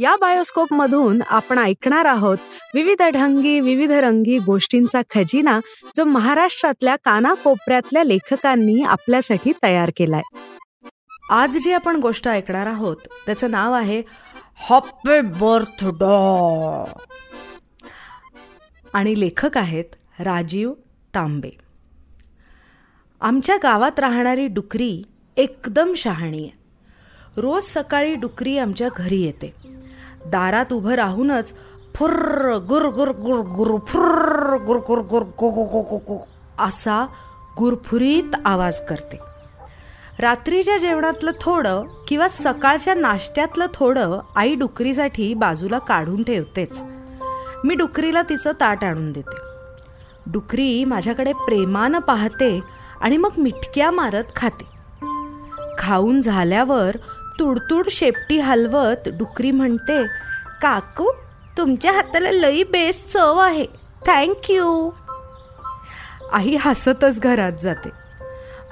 या बायोस्कोप मधून आपण ऐकणार आहोत विविध ढंगी विविध रंगी गोष्टींचा खजिना जो महाराष्ट्रातल्या कानाकोपऱ्यातल्या लेखकांनी आपल्यासाठी तयार केलाय. आज जी आपण गोष्ट ऐकणार आहोत त्याचं नाव आहे हॉपे बर्थ डॉ. आणि लेखक आहेत राजीव तांबे. आमच्या गावात राहणारी डुकरी एकदम शहाणी आहे. रोज सकाळी डुकरी आमच्या घरी येते. दारात उभं राहूनच फुर्र गुर गुर गुर गुर फुर्र गुर गुर गुर गो गो गो गो गो असा गुरफुरीत आवाज करते. रात्रीच्या जेवणातलं थोडं किंवा सकाळच्या नाश्त्यातलं थोडं आई डुकरीसाठी बाजूला काढून ठेवतेच. मी डुकरीला तिचं ताट आणून देते. डुकरी माझ्याकडे प्रेमानं पाहते आणि मग मिटक्या मारत खाते. खाऊन झाल्यावर तुडतुड शेपटी हलवत डुकरी म्हणते काकू तुमच्या हाताला लई बेस्ट चव आहे. थँक्यू आई हसतच घरात जाते.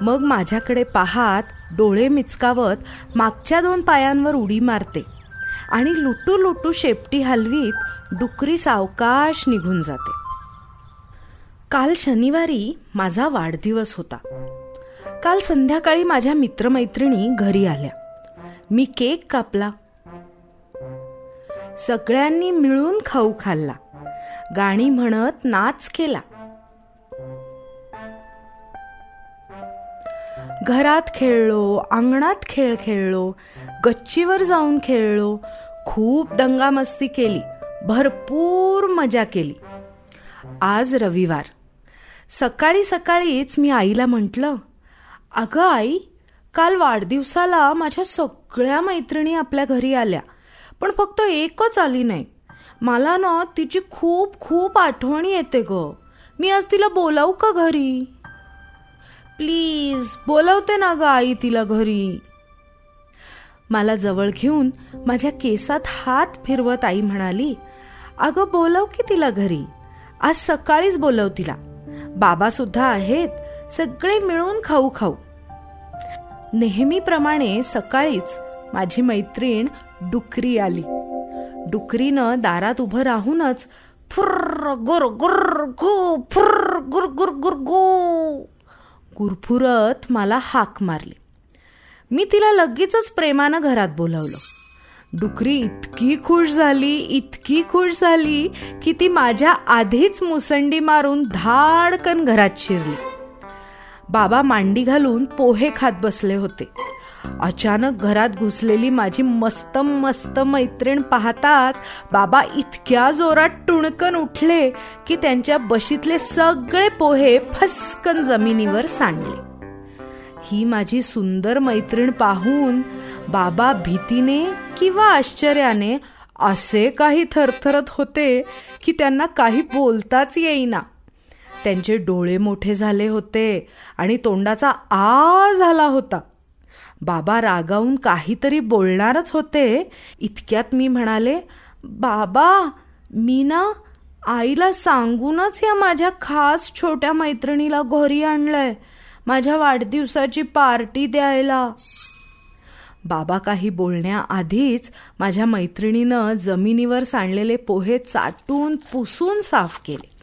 मग माझ्याकडे पाहात डोळे मिचकावत मागच्या दोन पायांवर उडी मारते आणि लुटू लुटू शेपटी हलवीत डुकरी सावकाश निघून जाते. काल शनिवारी माझा वाढदिवस होता. काल संध्याकाळी माझ्या मित्रमैत्रिणी घरी आल्या. मी केक कापला. सगळ्यांनी मिळून खाऊ खाल्ला. गाणी म्हणत नाच केला. घरात खेळलो अंगणात खेळ खेळलो गच्चीवर जाऊन खेळलो खूप दंगामस्ती केली भरपूर मजा केली. आज रविवार. सकाळी सकाळीच मी आईला म्हटलं अगं आई काल वाढदिवसाला माझ्या सगळ्या मैत्रिणी आपल्या घरी आल्या पण फक्त एकच आली नाही. मला ना तिची खूप खूप आठवणी येते ग. मी आज तिला बोलावू का घरी? प्लीज बोलवते ना ग आई तिला घरी. मला जवळ घेऊन माझ्या केसात हात फिरवत आई म्हणाली अगं बोलव की तिला घरी. आज सकाळीच बोलव तिला. बाबा सुद्धा आहेत सगळे मिळून खाऊ खाऊ. नेहमीप्रमाणे सकाळीच माझी मैत्रीण डुकरी आली. डुकरीनं दारात उभं राहूनच फुर्र गुर गुर गु फुर्र गुर गुर गुर गु गुरफुरत मला हाक मारली. मी तिला लगेचच प्रेमानं घरात बोलावलं. डुकरी इतकी खुश झाली इतकी खुश झाली की ती माझ्या आधीच मुसंडी मारून धाडकन घरात शिरली. बाबा मांडी घालून पोहे खात बसले होते. अचानक घरात घुसलेली माझी मस्त मस्त मैत्रीण पाहताच बाबा इतक्या जोरात टुणकन उठले की त्यांच्या बशीतले सगळे पोहे फसकन जमिनीवर सांडले. ही माझी सुंदर मैत्रीण पाहून बाबा भीतीने किंवा आश्चर्याने असे काही थरथरत होते की त्यांना काही बोलताच येईना. त्यांचे डोळे मोठे झाले होते आणि तोंडाचा आ झाला होता. बाबा रागावून काहीतरी बोलणारच होते. इतक्यात मी म्हणाले बाबा मी ना आईला सांगूनच या माझ्या खास छोट्या मैत्रिणीला घरी आणलंय. माझ्या वाढदिवसाची पार्टी द्यायला. बाबा काही बोलण्याआधीच माझ्या मैत्रिणीनं जमिनीवर सांडलेले पोहे चाटून पुसून साफ केले.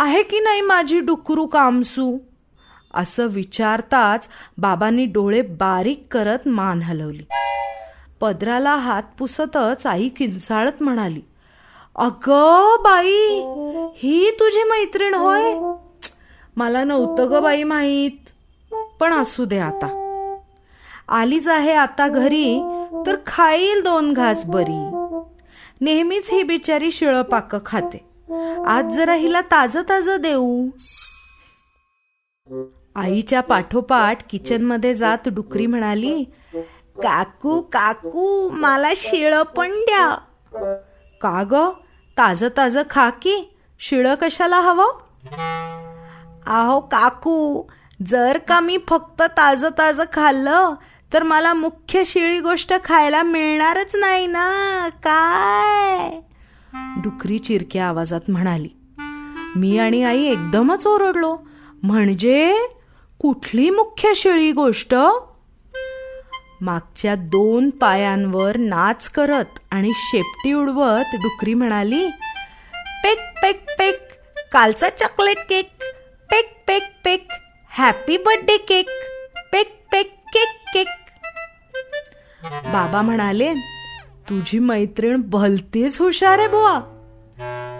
आहे की नाही माझी डुकरू कामसू? असं विचारताच बाबांनी डोळे बारीक करत मान हलवली. पदराला हात पुसतच आई किंचाळत म्हणाली अग बाई ही तुझी मैत्रीण होय? मला नव्हतं ग बाई माहीत पण असू दे आता. आलीच आहे आता घरी तर खाईल दोन घास बरी. नेहमीच ही बिचारी शिळपाक खाते. आज जरा हिला ताज ताज देऊ. आईच्या पाठोपाठ किचनमध्ये जात डुकरी म्हणाली काकू काकू मला शिळ पण द्या. का ग? ताज ताज खा की. शिळ कशाला हवं? आहो काकू जर का मी फक्त ताजं ताजं खाल्लं तर मला मुख्य शिळी गोष्ट खायला मिळणारच नाही ना. काय? डुकरी चिरक्या आवाजात म्हणाली मी आणि आई एकदमच ओरडलो. म्हणजे कुठली मुख्य शिळी गोष्ट? मागच्या दोन पायांवर नाच करत आणि शेपटी उडवत डुकरी म्हणाली पेक पेक पेक कालचा चॉकलेट केक. पेक पेक पेक हॅपी बर्थडे केक. पेक पेक केक केक. बाबा म्हणाले तुझी मैत्रीण भलतीच हुशार आहे बुवा.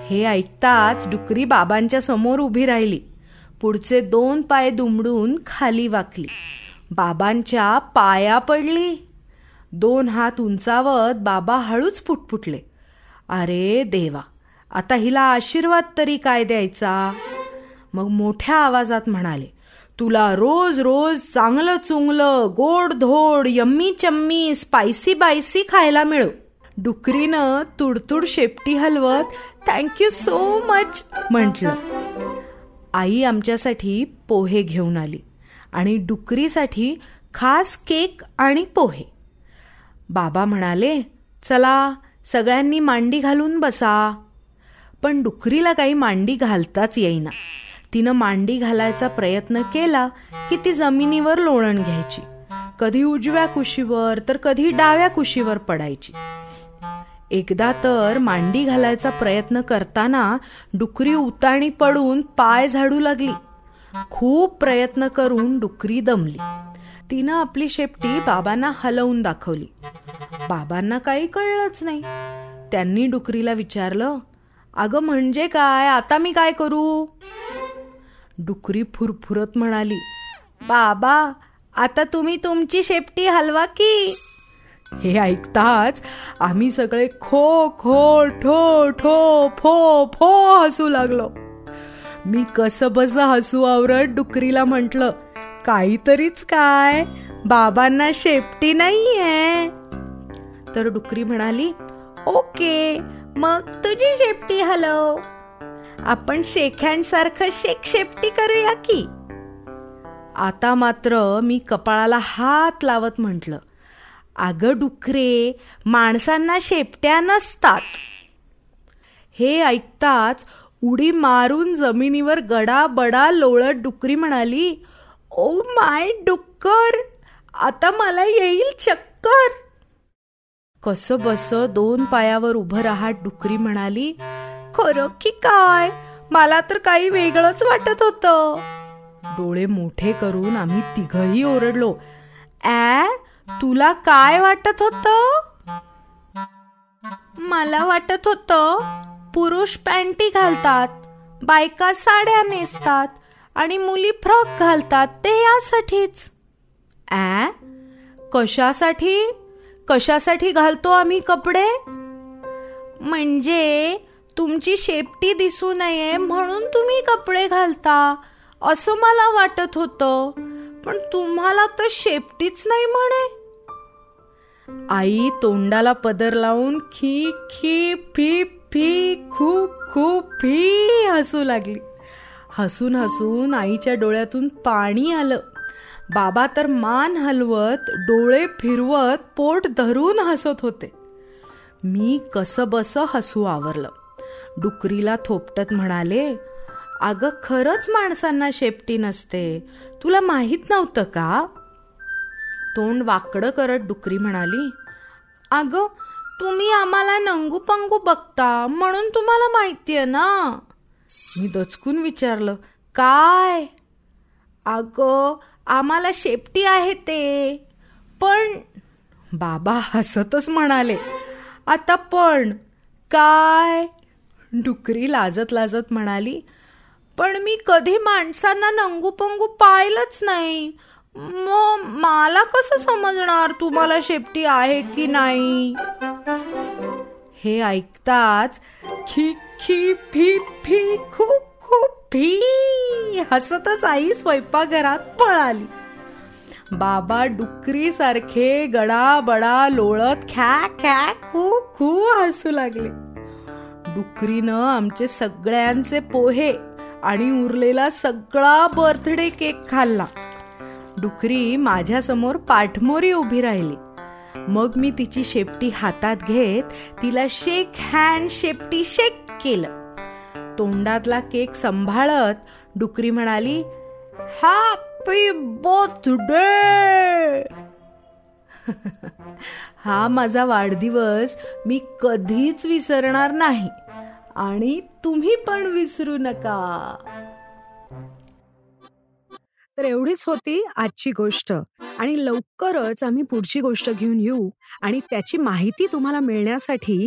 हे ऐकताच डुकरी बाबांच्या समोर उभी राहिली. पुढचे दोन पाय दुमडून खाली वाकली. बाबांच्या पाया पडली. दोन हात उंचावत बाबा हळूच फुटफुटले अरे देवा आता हिला आशीर्वाद तरी काय द्यायचा? मग मोठ्या आवाजात म्हणाले तुला रोज रोज चांगलं चुंगलं गोड धोड यम्मी चम्मी स्पायसी बायसी खायला मिळो. डुकरीनं तुडतुड शेपटी हलवत थँक्यू सो मच म्हटलं. आई आमच्यासाठी पोहे घेऊन आली आणि डुकरीसाठी खास केक आणि पोहे. बाबा म्हणाले चला सगळ्यांनी मांडी घालून बसा. पण डुकरीला काही मांडी घालताच येईना. तिनं मांडी घालायचा प्रयत्न केला की ती जमिनीवर लोळण घ्यायची. कधी उजव्या कुशीवर तर कधी डाव्या कुशीवर पडायची. एकदा तर मांडी घालायचा प्रयत्न करताना डुकरी उताणी पडून पाय झाडू लागली. खूप प्रयत्न करून डुकरी दमली. तिनं आपली शेपटी बाबांना हलवून दाखवली. बाबांना काही कळलंच नाही. त्यांनी डुकरीला विचारलं अगं म्हणजे काय? आता मी काय करू? डुकरी फुरफुरत म्हणाली बाबा आता तुम्ही तुमची शेपटी हलवा की? हे ऐकताच आम्ही सगळे खो खो ठो ठो फो फो हसू लागलो. मी कसं बस हसू आवरत डुकरीला म्हटलं काहीतरीच काय? बाबांना शेपटी नाहीये. तर डुकरी म्हणाली ओके मग तुझी शेपटी हलव. आपण शेखँड सारखं शेक शेपटी करूया की. आता मात्र मी कपाळाला हात लावत म्हटलं अगं डुकरे माणसांना शेपट्या नसतात. हे ऐकताच उडी मारून जमिनीवर गडाबडा लोळत डुकरी म्हणाली ओ माय डुक्कर आता मला येईल चक्कर. कस बस दोन पायावर उभं राहत डुकरी म्हणाली खरं की काय? मला तर काही वेगळंच वाटत होतं. डोळे मोठे करून आम्ही तिघही ओरडलो. ॲ तुला काय वाटत होत? मला वाटत होत पुरुष पॅन्टी घालतात बायका साड्या नेसतात आणि मुली फ्रॉक घालतात ते यासाठीच. ॲ कशासाठी? कशासाठी घालतो आम्ही कपडे? म्हणजे तुमची शेपटी दिसू नये म्हणून तुम्ही कपडे घालता असं मला वाटत होतं. पण तुम्हाला तर शेपटीच नाही म्हणे. आई तोंडाला पदर लावून खी खी फी फी खू खू फी हसू लागली. हसून हसून आईच्या डोळ्यातून पाणी आलं. बाबा तर मान हलवत डोळे फिरवत पोट धरून हसत होते. मी कसं बस हसू आवरलं. डुकरीला थोपटत म्हणाले अगं खरंच माणसांना शेपटी नसते. तुला माहीत नव्हतं का? तोंड वाकडं करत डुकरी म्हणाली अगं तुम्ही आम्हाला नंगू पंगू बघता म्हणून तुम्हाला माहितीये ना. मी दचकून विचारलं काय? अगं आम्हाला शेपटी आहे ते. पण बाबा हसतच म्हणाले आता पण काय? डुकरी लाजत लाजत म्हणाली पण मी कधी माणसांना नंगू पंगू पाहिलंच नाही. मग मला कसं समजणार तुम्हाला शेपटी आहे की नाही? हे ऐकताच खी खी फी फी खू खू फी हसतच आई स्वयंपाकघरात पळाली. बाबा डुकरी सारखे गडा बडा लोळत ख्या ख्या खू खू हसू लागले. डुकरीनं आमचे सगळ्यांचे पोहे आणि उरलेला सगळा बर्थडे केक खाल्ला. डुकरी माझ्यासमोर पाठमोरी उभी राहिली. मग मी तिची शेपटी हातात घेत तिला शेक हँड शेपटी शेक केलं. तोंडातला केक सांभाळत डुकरी म्हणाली हॅपी बर्थडे हा माझा वाढदिवस मी कधीच विसरणार नाही. आणि तुम्ही पण विसरू नका. तर एवढीच होती आजची गोष्ट. आणि लवकरच आम्ही पुढची गोष्ट घेऊन येऊ आणि त्याची माहिती तुम्हाला मिळण्यासाठी